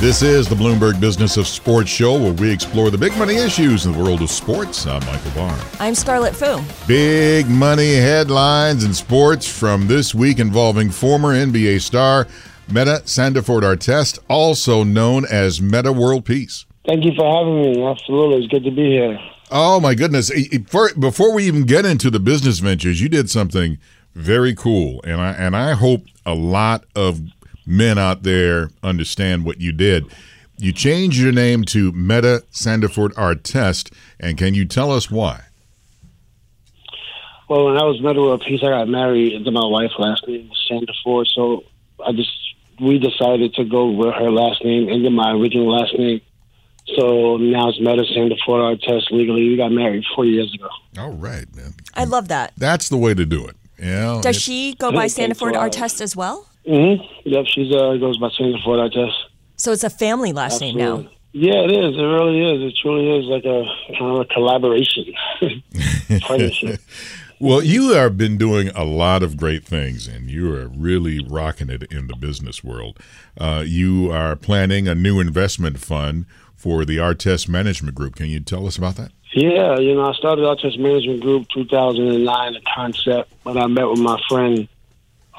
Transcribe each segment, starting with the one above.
This is the Bloomberg Business of Sports show where we explore the big money issues in the world of sports. I'm Michael Barr. I'm Scarlet Fu. Big money headlines in sports from this week involving former NBA star Metta Sandiford Artest, also known as Metta World Peace. Thank you for having me. Absolutely. It's good to be here. Oh, my goodness. Before we even get into the business ventures, you did something very cool. And I, and I hope a lot of men out there understand what you did. You changed your name to Metta Sandiford Artest, and can you tell us why? Well, when I was Metta World Peace, I got married to my wife. Last name was Sandiford, so I just we decided to go with her last name into my original last name. So now it's Metta Sandiford Artest legally. We got married four years ago. All right, man. I love that. That's the way to do it. Yeah. Does she go by Sandiford Artest as well? Mm-hmm. Yep, she's uh goes by Sandiford Artest. So it's a family last Absolutely. name now. Yeah, it is. It really is. It truly is like a kind of a collaboration partnership. Well, you have been doing a lot of great things, and you are really rocking it in the business world. Uh, you are planning a new investment fund for the Artest Management Group. Can you tell us about that? Yeah, you know, I started Artest Management Group 2009, the concept, when I met with my friend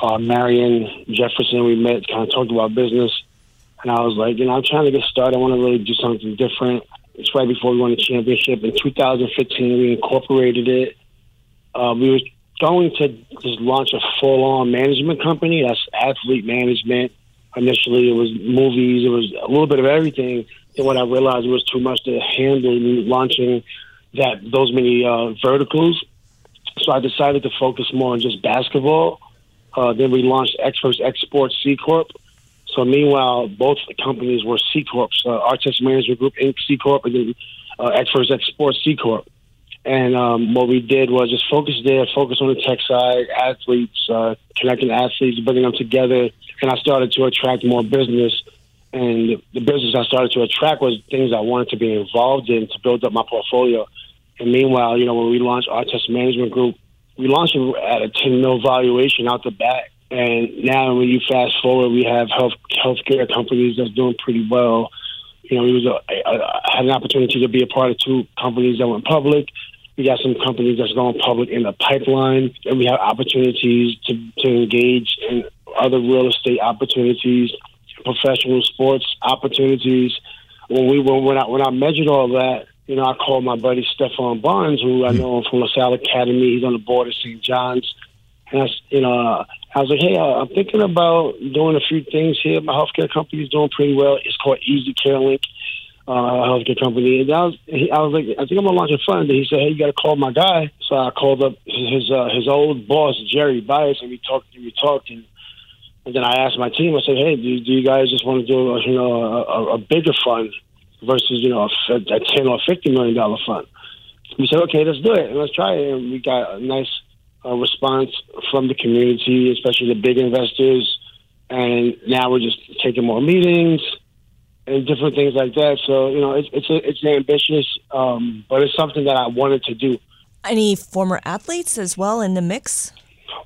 uh, Marion Jefferson. We met, kind of talked about business, and I was like, you know, I'm trying to get started. I want to really do something different. It's right before we won the championship. In 2015, we incorporated it. Uh, we were going to just launch a full-on management company. That's athlete management. Initially, it was movies. It was a little bit of everything. And what I realized was too much to handle launching that those many uh, verticals, so I decided to focus more on just basketball. Uh, then we launched Experts Export C Corp. So meanwhile, both companies were C Corps, uh, Artest Management Group Inc. C Corp, and then uh, Experts Export C Corp. And um, what we did was just focus there, focus on the tech side, athletes, uh, connecting athletes, bringing them together. And I started to attract more business. And the business I started to attract was things I wanted to be involved in to build up my portfolio. And meanwhile, you know, when we launched Artest Management Group, we launched it at a 10 mil valuation out the bat. And now when you fast forward, we have health healthcare companies that's doing pretty well. You know, we was a, a, had an opportunity to be a part of two companies that went public. We got some companies that's going public in the pipeline, and we have opportunities to, to engage in other real estate opportunities, professional sports opportunities. When we when I when I measured all that, you know, I called my buddy Stefan Barnes, who I know from LaSalle Academy. He's on the board of St. John's, and I, you know, I was like, hey, I'm thinking about doing a few things here. My healthcare company is doing pretty well. It's called Easy Care Link uh, healthcare company. And I was, I was like, I think I'm gonna launch a fund. And he said, hey, you got to call my guy. So I called up his uh, his old boss, Jerry Bias, and we talked. And we talked, and, and then I asked my team. I said, hey, do, do you guys just want to do you know a, a bigger fund versus you know a, a ten or fifty million dollar fund? We said, okay, let's do it and let's try it. And we got a nice uh, response from the community, especially the big investors. And now we're just taking more meetings and different things like that. So you know, it's it's a, it's ambitious, um, but it's something that I wanted to do. Any former athletes as well in the mix?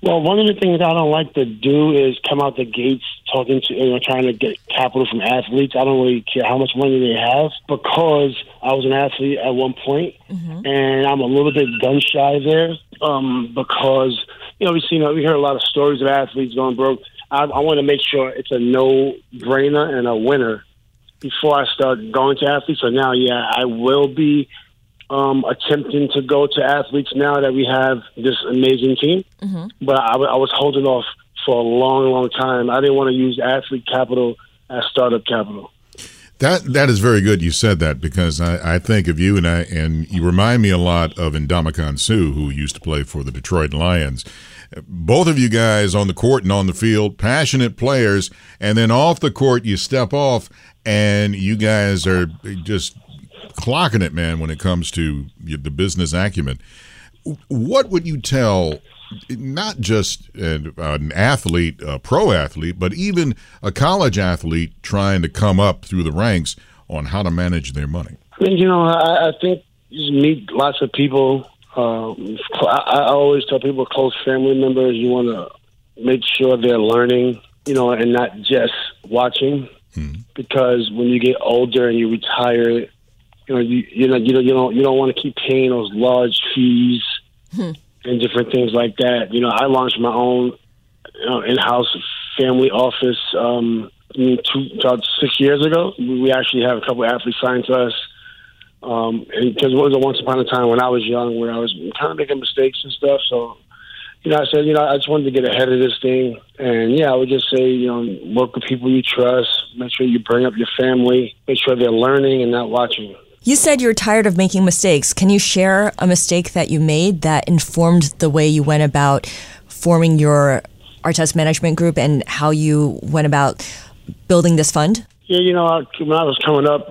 Well, one of the things I don't like to do is come out the gates talking to you know trying to get capital from athletes. I don't really care how much money they have because I was an athlete at one point, Mm-hmm. and I'm a little bit gun shy there um, because you know we see know, we hear a lot of stories of athletes going broke. I, I want to make sure it's a no brainer and a winner before I start going to athletes. So now, yeah, I will be um, attempting to go to athletes now that we have this amazing team. Mm-hmm. But I was holding off for a long, long time. I didn't want to use athlete capital as startup capital. That that is very good. You said that because I, I think of you and I and you remind me a lot of Ndamukong Suh, who used to play for the Detroit Lions. Both of you guys on the court and on the field, passionate players, and then off the court you step off and you guys are just clocking it, man. When it comes to the business acumen, what would you tell not just an, an athlete, a pro athlete, but even a college athlete trying to come up through the ranks on how to manage their money? You know, I, I think you meet lots of people. Um, I, I always tell people, close family members, you want to make sure they're learning, you know, and not just watching. Hmm. Because when you get older and you retire, you know, you you know you don't you don't you don't want to keep paying those large fees. Hmm and different things like that. You know, I launched my own you know, in-house family office um, two, about six years ago. We actually have a couple of athletes signed to us. Um, and because it was a once upon a time when I was young, where I was kind of making mistakes and stuff. So, you know, I said, you know, I just wanted to get ahead of this thing. And yeah, I would just say, you know, work with people you trust. Make sure you bring up your family. Make sure they're learning and not watching. You said you're tired of making mistakes. Can you share a mistake that you made that informed the way you went about forming your Artest Management Group and how you went about building this fund? Yeah, you know, when I was coming up,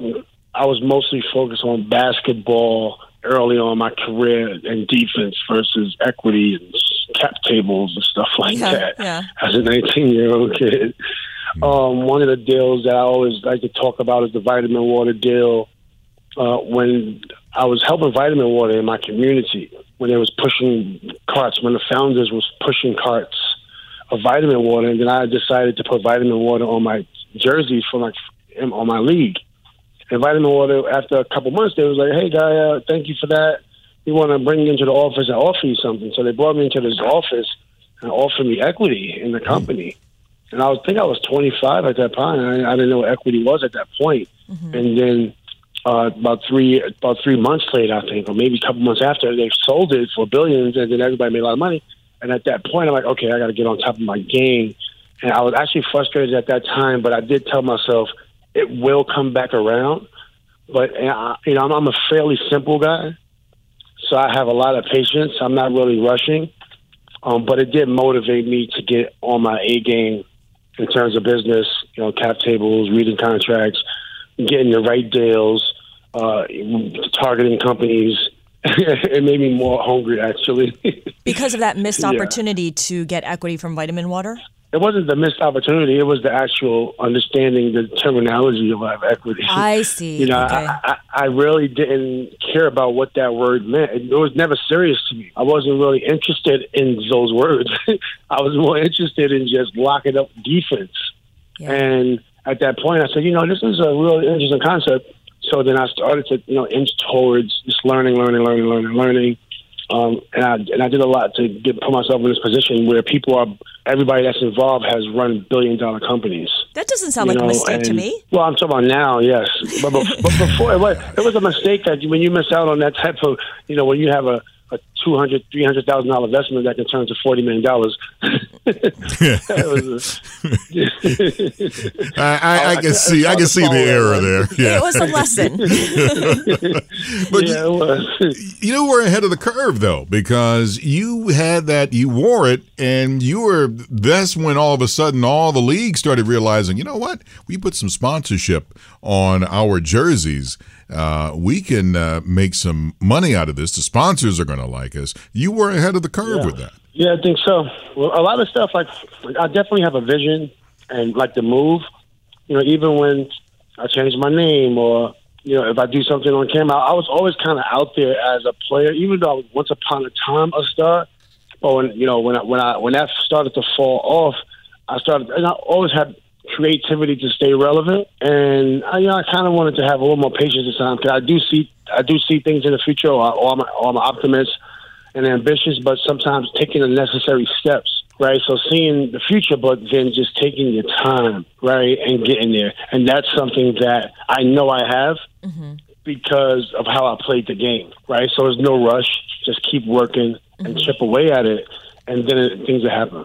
I was mostly focused on basketball early on my career and defense versus equity and cap tables and stuff like yeah, that. Yeah. As a 19 year old kid, um, one of the deals that I always like to talk about is the vitamin water deal uh, when I was helping Vitamin Water in my community, when they was pushing carts, when the founders was pushing carts of Vitamin Water, and then I decided to put Vitamin Water on my jerseys for like on my league. And Vitamin Water, after a couple months, they was like, "Hey, guy, uh, thank you for that. We want to bring you into the office and offer you something." So they brought me into this office and offered me equity in the company. And I was, think I was 25 at that point. I, I didn't know what equity was at that point. Mm-hmm. And then uh, about three about three months later, I think, or maybe a couple months after, they sold it for billions, and then everybody made a lot of money. And at that point, I'm like, okay, I got to get on top of my game. And I was actually frustrated at that time, but I did tell myself it will come back around. But uh, you know, I'm, I'm a fairly simple guy, so I have a lot of patience. I'm not really rushing, um, but it did motivate me to get on my A game in terms of business. You know, cap tables, reading contracts, getting the right deals uh, targeting companies. it made me more hungry, actually. because of that missed opportunity yeah. to get equity from Vitamin Water? It wasn't the missed opportunity. It was the actual understanding the terminology of equity. I see. You know, okay. I, I, I really didn't care about what that word meant. It was never serious to me. I wasn't really interested in those words. I was more interested in just locking up defense. Yeah. And at that point, I said, you know, this is a really interesting concept so then I started to you know inch towards just learning, learning, learning, learning, learning. Um, and I and I did a lot to get put myself in this position where people are everybody that's involved has run billion dollar companies. That doesn't sound like know, a mistake and, to me. Well, I'm talking about now, yes, but, but, but before it was, it was a mistake that when you miss out on that type of you know when you have a a two hundred, three hundred thousand dollar investment that can turn to forty million dollars. I, I, I, can see, I can see the error there. Yeah. It was a lesson. but yeah, you, you were ahead of the curve though, because you had that, you wore it, and you were. That's when all of a sudden all the leagues started realizing, you know what, we put some sponsorship on our jerseys uh, we can uh, make some money out of this. The sponsors are going to like us. You were ahead of the curve yeah. with that. Yeah, I think so. Well, a lot of stuff like I definitely have a vision and like the move. You know, even when I change my name or you know if I do something on camera, I was always kind of out there as a player, even though I was once upon a time a star. But when you know when I, when I when that started to fall off, I started and I always had creativity to stay relevant. And I, you know, I kind of wanted to have a little more patience this time because I do see I do see things in the future. Or, or I'm, or I'm an optimist and ambitious, but sometimes taking the necessary steps. Right, so seeing the future, but then just taking your time, right, and getting there, and that's something that I know I have mm-hmm. because of how I played the game, right. So there's no rush; just keep working and mm-hmm. chip away at it, and then it, things will happen.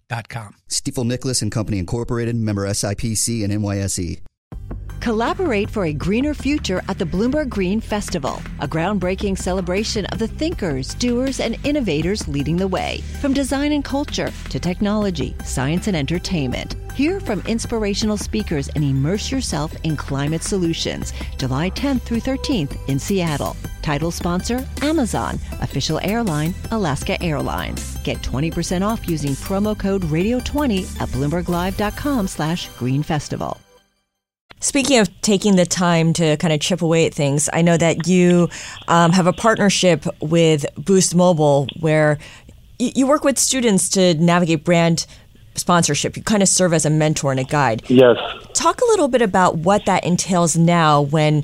Stifel Stifel Nicolaus and Company Incorporated, member SIPC and NYSE. Collaborate for a greener future at the Bloomberg Green Festival, a groundbreaking celebration of the thinkers, doers, and innovators leading the way. From design and culture to technology, science, and entertainment. Hear from inspirational speakers and immerse yourself in climate solutions. July 10th through 13th in Seattle. Title sponsor Amazon. Official airline Alaska Airlines. Get 20% off using promo code radio20 at bloomberglive.com slash green festival. Speaking of taking the time to kind of chip away at things, I know that you um, have a partnership with Boost Mobile where y- you work with students to navigate brand sponsorship. You kind of serve as a mentor and a guide. Yes. Talk a little bit about what that entails now when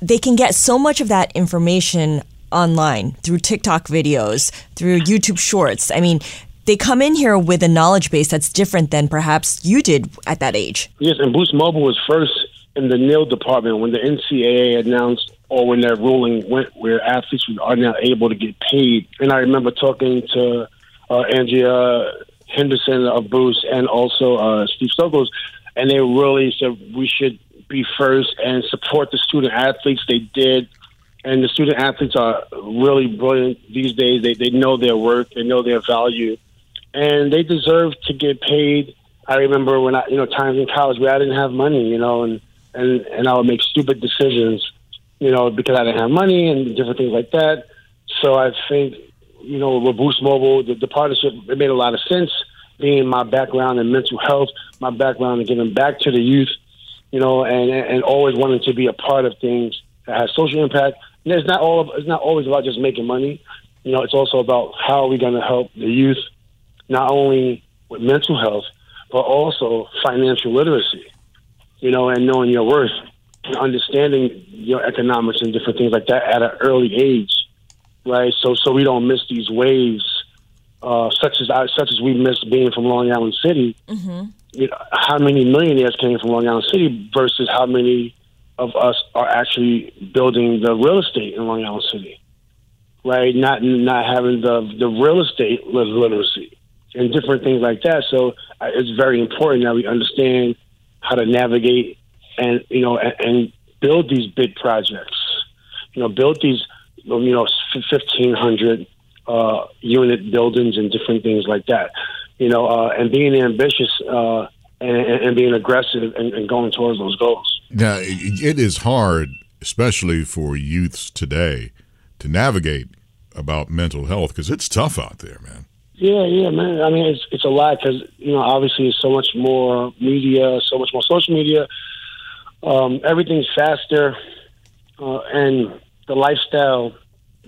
they can get so much of that information online through TikTok videos, through YouTube shorts. I mean, they come in here with a knowledge base that's different than perhaps you did at that age. Yes, and Boost Mobile was first in the NIL department when the NCAA announced or when that ruling went where athletes are now able to get paid. And I remember talking to uh, Andrea Henderson of Boost and also uh, Steve Stokos, and they really said we should be first and support the student athletes. They did and the student athletes are really brilliant these days. They they know their worth, they know their value, and they deserve to get paid. I remember when I, you know, times in college where I didn't have money, you know, and and and I would make stupid decisions, you know, because I didn't have money and different things like that. So I think, you know, with Boost Mobile, the, the partnership it made a lot of sense. Being my background in mental health, my background in giving back to the youth, you know, and and always wanting to be a part of things that has social impact. And it's not all. It's not always about just making money. You know, it's also about how are we going to help the youth not only with mental health, but also financial literacy, you know, and knowing your worth and understanding your economics and different things like that at an early age, right? So, so we don't miss these waves, uh, such as I, such as we missed being from Long Island City. Mm-hmm. You know, how many millionaires came from Long Island City versus how many of us are actually building the real estate in Long Island City, right? Not not having the the real estate literacy and different things like that. So uh, it's very important that we understand how to navigate and you know and, and build these big projects. You know, build these you know fifteen hundred uh, unit buildings and different things like that. You know, uh, and being ambitious uh, and, and, being aggressive and, and going towards those goals. Now, it is hard, especially for youths today, to navigate about mental health because it's tough out there, man. Yeah, yeah, man. I mean, it's it's a lot because you know, obviously, it's so much more media, so much more social media. Um, everything's faster, uh, and the lifestyle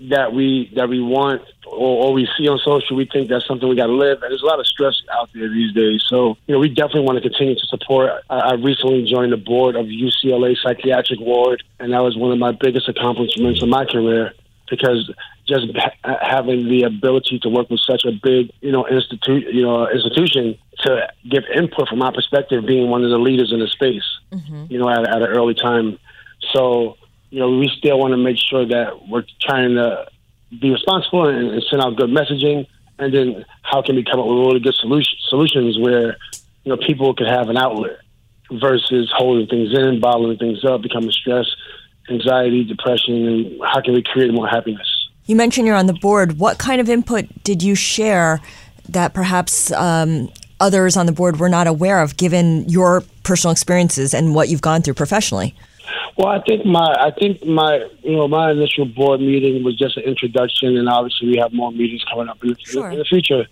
that we that we want or, or, we see on social, we think that's something we got to live. And there's a lot of stress out there these days. So you know, we definitely want to continue to support. I, I recently joined the board of UCLA Psychiatric Ward, and that was one of my biggest accomplishments in my career because just having the ability to work with such a big, you know, institute, you know, institution to give input from my perspective, being one of the leaders in the space, mm-hmm. you know, at, at an early time. So, you know, we still want to make sure that we're trying to be responsible and, and send out good messaging. And then how can we come up with really good solution, solutions where, you know, people could have an outlet versus holding things in, bottling things up, becoming stressed, anxiety, depression, and how can we create more happiness? You mentioned you're on the board. What kind of input did you share that perhaps um, others on the board were not aware of, given your personal experiences and what you've gone through professionally? Well, I think my I think my you know my initial board meeting was just an introduction, and obviously we have more meetings coming up in the, Sure. in the future.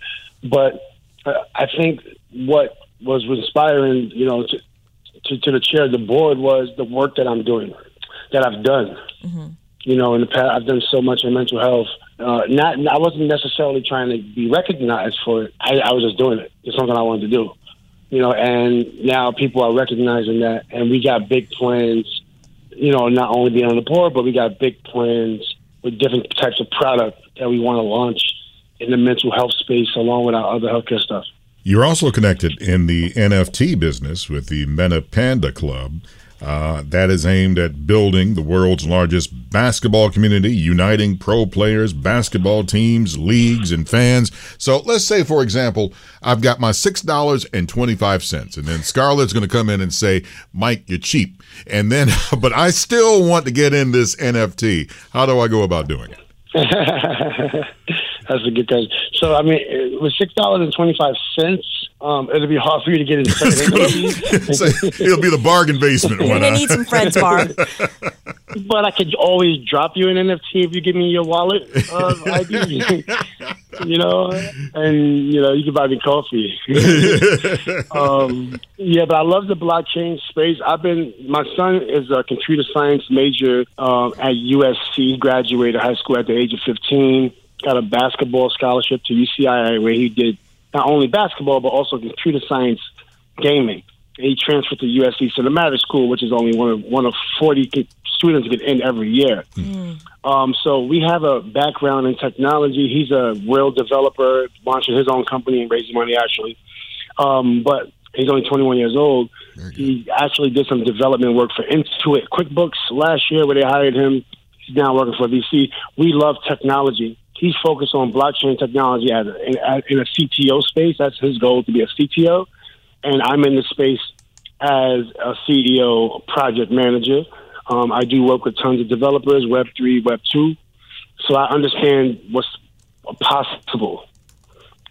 But uh, I think what was inspiring, you know, to, to to the chair of the board was the work that I'm doing, that I've done. You know, in the past, I've done so much in mental health. Uh, not, I wasn't necessarily trying to be recognized for it. I, I was just doing it. It's something I wanted to do. You know, and now people are recognizing that, and we got big plans you know, not only being on the board, but we got big plans with different types of product that we want to launch in the mental health space along with our other healthcare stuff. You're also connected in the NFT business with the Meta Panda Club. Uh, that is aimed at building the world's largest basketball community, uniting pro players, basketball teams, leagues, and fans. So let's say, for example, I've got my $6.25, and then Scarlet's going to come in and say, Mike, you're cheap. And then, but I still want to get in this NFT. How do I go about doing it? That's a good question. So, I mean, with $6.25, um, it'll be hard for you to get into So it'll be the bargain basement You're gonna need some friends, Barr. but I could always drop you an NFT if you give me your wallet of ID. you know, and you know you can buy me coffee. um, yeah, but I love the blockchain space. I've been. My son is a computer science major um, at USC. Graduated high school at the age of fifteen. Got a basketball scholarship to UCI where he did not only basketball but also computer science gaming. And he transferred to USC Cinematic School, which is only one of one of forty ki- students get in every year. Um, so we have a background in technology. He's a real developer, launching his own company and raising money actually. Um, but he's only 21 years old. He actually did some development work for Intuit QuickBooks last year, where they hired him. He's now working for VC. We love technology. He's focused on blockchain technology as a, in, a- in a CTO space. That's his goal to be a CTO, and I'm in the space as a CEO project manager. Um, I do work with tons of developers, Web three, Web two, so I understand what's possible,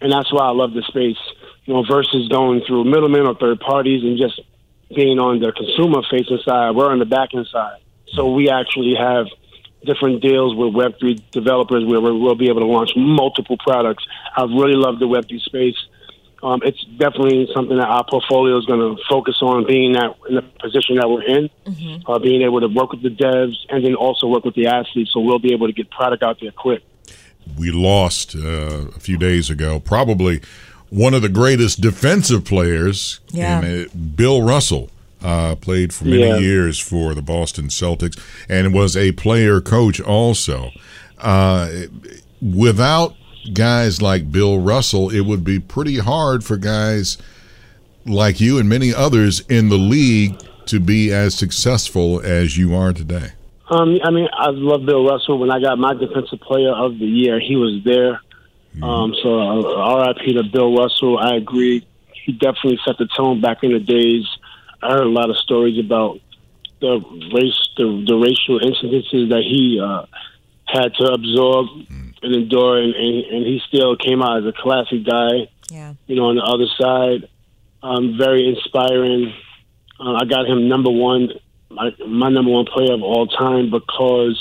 and that's why I love the space. You know, versus going through middlemen or third parties and just being on the consumer facing side. We're on the back end side, so we actually have different deals with Web three developers where we'll we'll be able to launch multiple products. I've really love the Web three space. Um, it's definitely something that our portfolio is going to focus on, being that in the position that we're in, uh, being able to work with the devs and then also work with the athletes, so we'll be able to get product out there quick. we lost uh, a few days ago, probably one of the greatest defensive players, Yeah. in, uh, Bill Russell. Uh, played for many Yeah. years for the Boston Celtics and was a player coach also. Uh, without guys like Bill Russell, it would be pretty hard for guys like you and many others in the league to be as successful as you are today. Um, I mean, I love Bill Russell. When I got my Defensive Player of the Year, he was there. Um, so uh, RIP to Bill Russell. I agree. He definitely set the tone back in the days. I heard a lot of stories about the race, the, the racial incidences that he uh, had to absorb and endure, and, and, and he still came out as a classy guy. Yeah. You know, on the other side, um, very inspiring. Uh, I got him number one, my, my number one player of all time because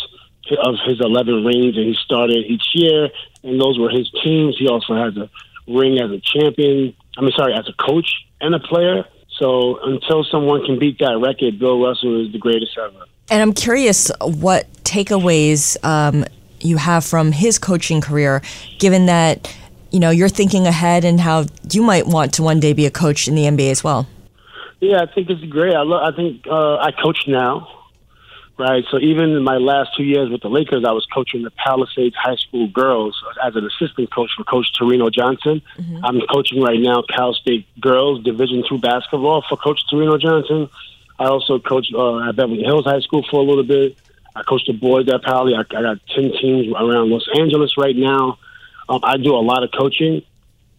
of his 11 rings, and he started each year, and those were his teams. He also has a ring as a champion. I mean, sorry, as a coach and a player. So until someone can beat that record, Bill Russell is the greatest ever. And I'm curious what takeaways um, you have from his coaching career, given that you know you're thinking ahead and how you might want to one day be a coach in the NBA as well. Yeah, I think it's great. I lo- I think uh, I coach now, right? So even in my last two years with the Lakers, I was coaching the Palisades High School girls as an assistant coach for Coach Torino Johnson. I'm coaching right now Cal State girls Division two basketball for Coach Torino Johnson. I also coached uh, at Beverly Hills High School for a little bit. I coached the boys at Pali. I, I got ten teams around Los Angeles right now. Um, I do a lot of coaching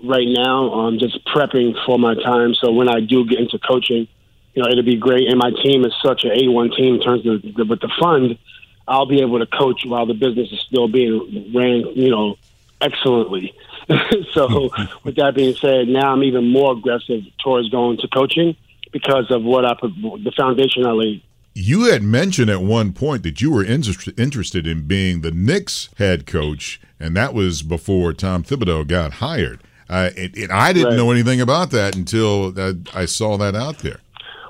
right now. I'm just prepping for my time. So when I do get into coaching, you know, it'll be great. And my team is such an A1 team in terms of the, with the fund. I'll be able to coach while the business is still being ran, you know, excellently. so, with that being said, now I'm even more aggressive towards going to coaching because of what I put, the foundation I laid. You had mentioned at one point that you were inter- interested in being the Knicks head coach, and that was before Tom Thibodeau got hired. Uh, it, it, I didn't right. know anything about that until I saw that out there.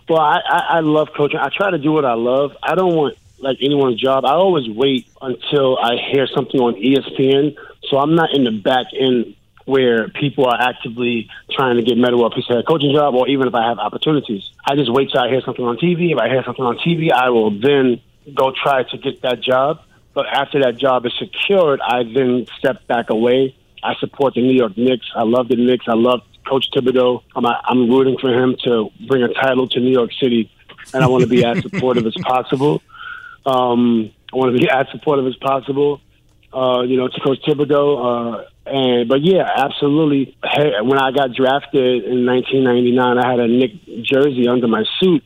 Well, I, I, I love coaching. I try to do what I love. I don't want like anyone's job. I always wait until I hear something on ESPN, so I'm not in the back end where people are actively trying to get Metta a piece of head coaching job, or even if I have opportunities. I just wait till I hear something on TV. If I hear something on TV, I will then go try to get that job. But after that job is secured, I then step back away. I support the New York Knicks. I love the Knicks. I love Coach Thibodeau. I'm, I'm rooting for him to bring a title to New York City, and I want to be as supportive as possible. Um, I want to be as supportive as possible. Uh, you know, to Coach Thibodeau. Uh, and but yeah, absolutely. When I got drafted in 1999, I had a Knick jersey under my suit.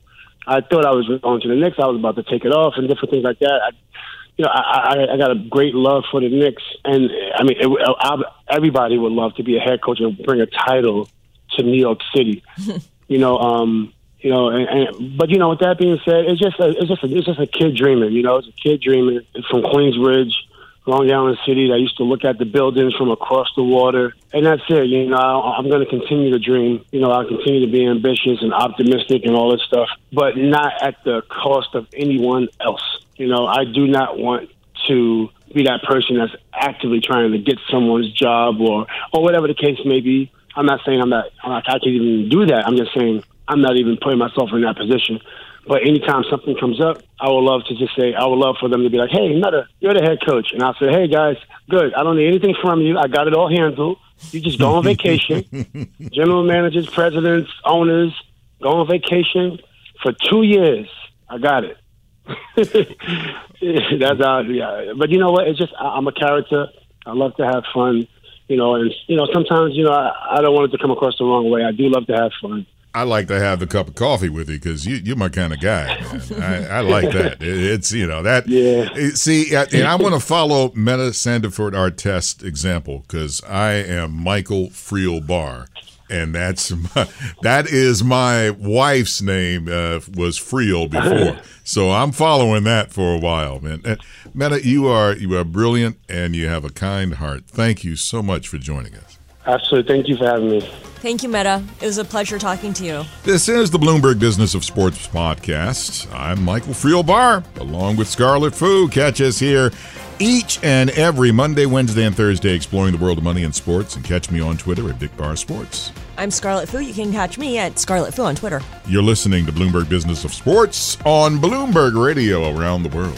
I thought I was going to the Knicks. I was about to take it off and different things like that. I, you know, I, I, I got a great love for the Knicks, and I mean, it, I, everybody would love to be a head coach and bring a title to New York City. you know, um, you know, and, and but you know, with that being said, it's just a, it's just a, it's just a kid dreaming. You know, it's a kid dreaming from Queensbridge Long Island City. I used to look at the buildings from across the water, and that's it. You know, I'm going to continue to dream. You know, I'll continue to be ambitious and optimistic and all this stuff, but not at the cost of anyone else. You know, I do not want to be that person that's actively trying to get someone's job or or whatever the case may be. I'm not saying I'm not. I'm not I can even do that. I'm just saying I'm not even putting myself in that position. But anytime something comes up, I would love to just say, I would love for them to be like, hey, Metta, you're the head coach. And I'll say, hey, guys, good. I don't need anything from you. I got it all handled. You just go on vacation. General managers, presidents, owners, go on vacation for two years. I got it. That's how, yeah. But you know what? It's just, I'm a character. I love to have fun, you know, and, you know, sometimes, you know, I, I don't want it to come across the wrong way. I do love to have fun. I like to have a cup of coffee with you because you, you're my kind of guy. I, I, like that. it's you know that. Yeah. See, uh, and I want to follow Metta Sandiford Artest example because I am Michael Friel Barr, and that's my, that is my wife's name uh, was Friel before, so I'm following that for a while, man. And Metta, you are you are brilliant and you have a kind heart. Thank you so much for joining us. Absolutely. Thank you for having me. Thank you, Metta. It was a pleasure talking to you. This is the Bloomberg Business of Sports podcast. I'm Michael Friel along with Scarlet Fu. Catch us here each and every Monday, Wednesday, and Thursday exploring the world of money and sports. And catch me on Twitter at Dick Barr Sports. I'm Scarlet Fu. You can catch me at Scarlet Fu on Twitter. You're listening to Bloomberg Business of Sports on Bloomberg Radio around the world.